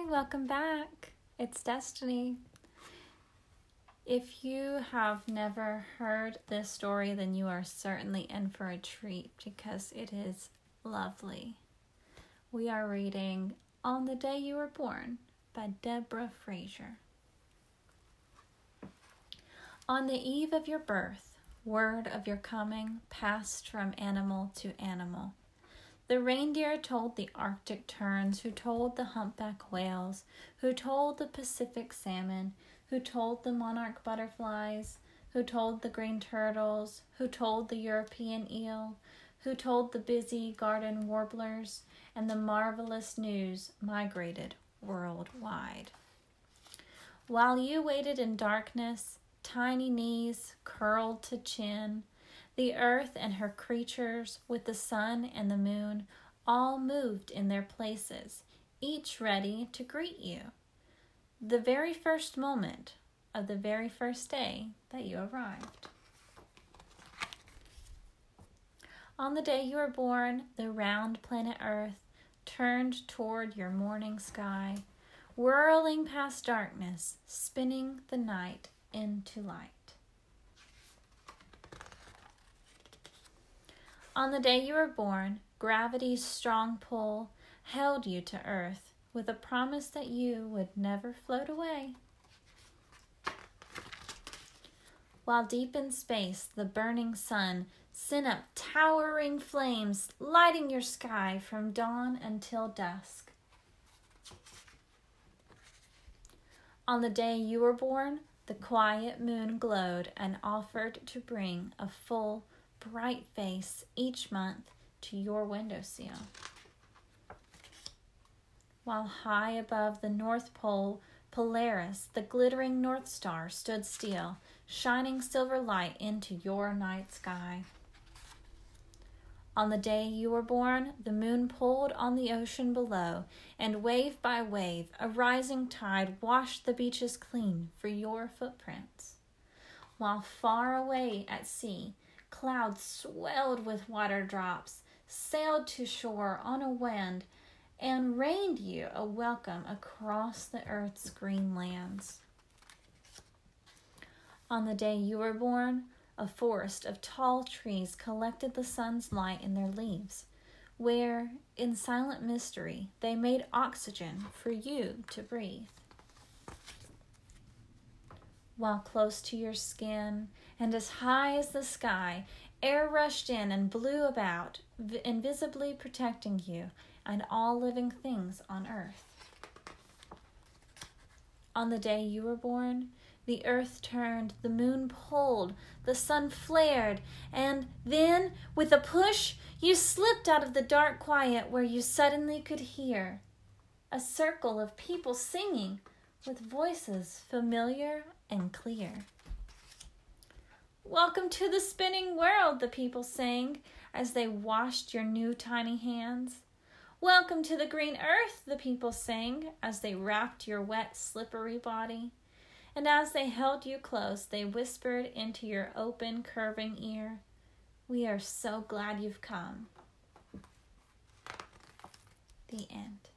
Welcome back. It's Destiny. If you have never heard this story, then you are certainly in for a treat because it is lovely. We are reading On the Day You Were Born by Deborah Frasier. On the eve of your birth, word of your coming passed from animal to animal. The reindeer told the Arctic terns, who told the humpback whales, who told the Pacific salmon, who told the monarch butterflies, who told the green turtles, who told the European eel, who told the busy garden warblers, and the marvelous news migrated worldwide. While you waited in darkness, tiny knees curled to chin, the earth and her creatures, with the sun and the moon, all moved in their places, each ready to greet you the very first moment of the very first day that you arrived. On the day you were born, the round planet Earth turned toward your morning sky, whirling past darkness, spinning the night into light. On the day you were born, gravity's strong pull held you to Earth with a promise that you would never float away. While deep in space, the burning sun sent up towering flames, lighting your sky from dawn until dusk. On the day you were born, the quiet moon glowed and offered to bring a full, bright face each month to your windowsill while high above the North Pole, Polaris, the glittering North Star, stood still, shining silver light into your night sky. On the day you were born, the moon pulled on the ocean below, and wave by wave, a rising tide washed the beaches clean for your footprints. While far away at sea, clouds swelled with water drops, sailed to shore on a wind and rained you a welcome across the earth's green lands. On the day you were born, a forest of tall trees collected the sun's light in their leaves, where, in silent mystery, they made oxygen for you to breathe. While close to your skin and as high as the sky, air rushed in and blew about, invisibly protecting you and all living things on earth. On the day you were born, the earth turned, the moon pulled, the sun flared, and then, with a push, you slipped out of the dark quiet where you suddenly could hear a circle of people singing with voices familiar and clear. Welcome to the spinning world, the people sang as they washed your new tiny hands. Welcome to the green earth, the people sang as they wrapped your wet, slippery body. And as they held you close, they whispered into your open, curving ear, We are so glad you've come. The end.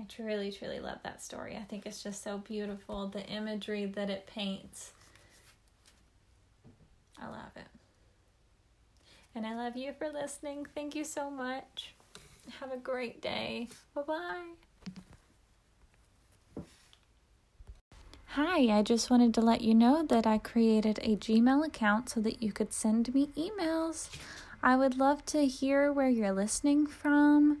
I truly, truly love that story. I think it's just so beautiful, the imagery that it paints. I love it. And I love you for listening. Thank you so much. Have a great day. Bye bye. Hi, I just wanted to let you know that I created a Gmail account so that you could send me emails. I would love to hear where you're listening from.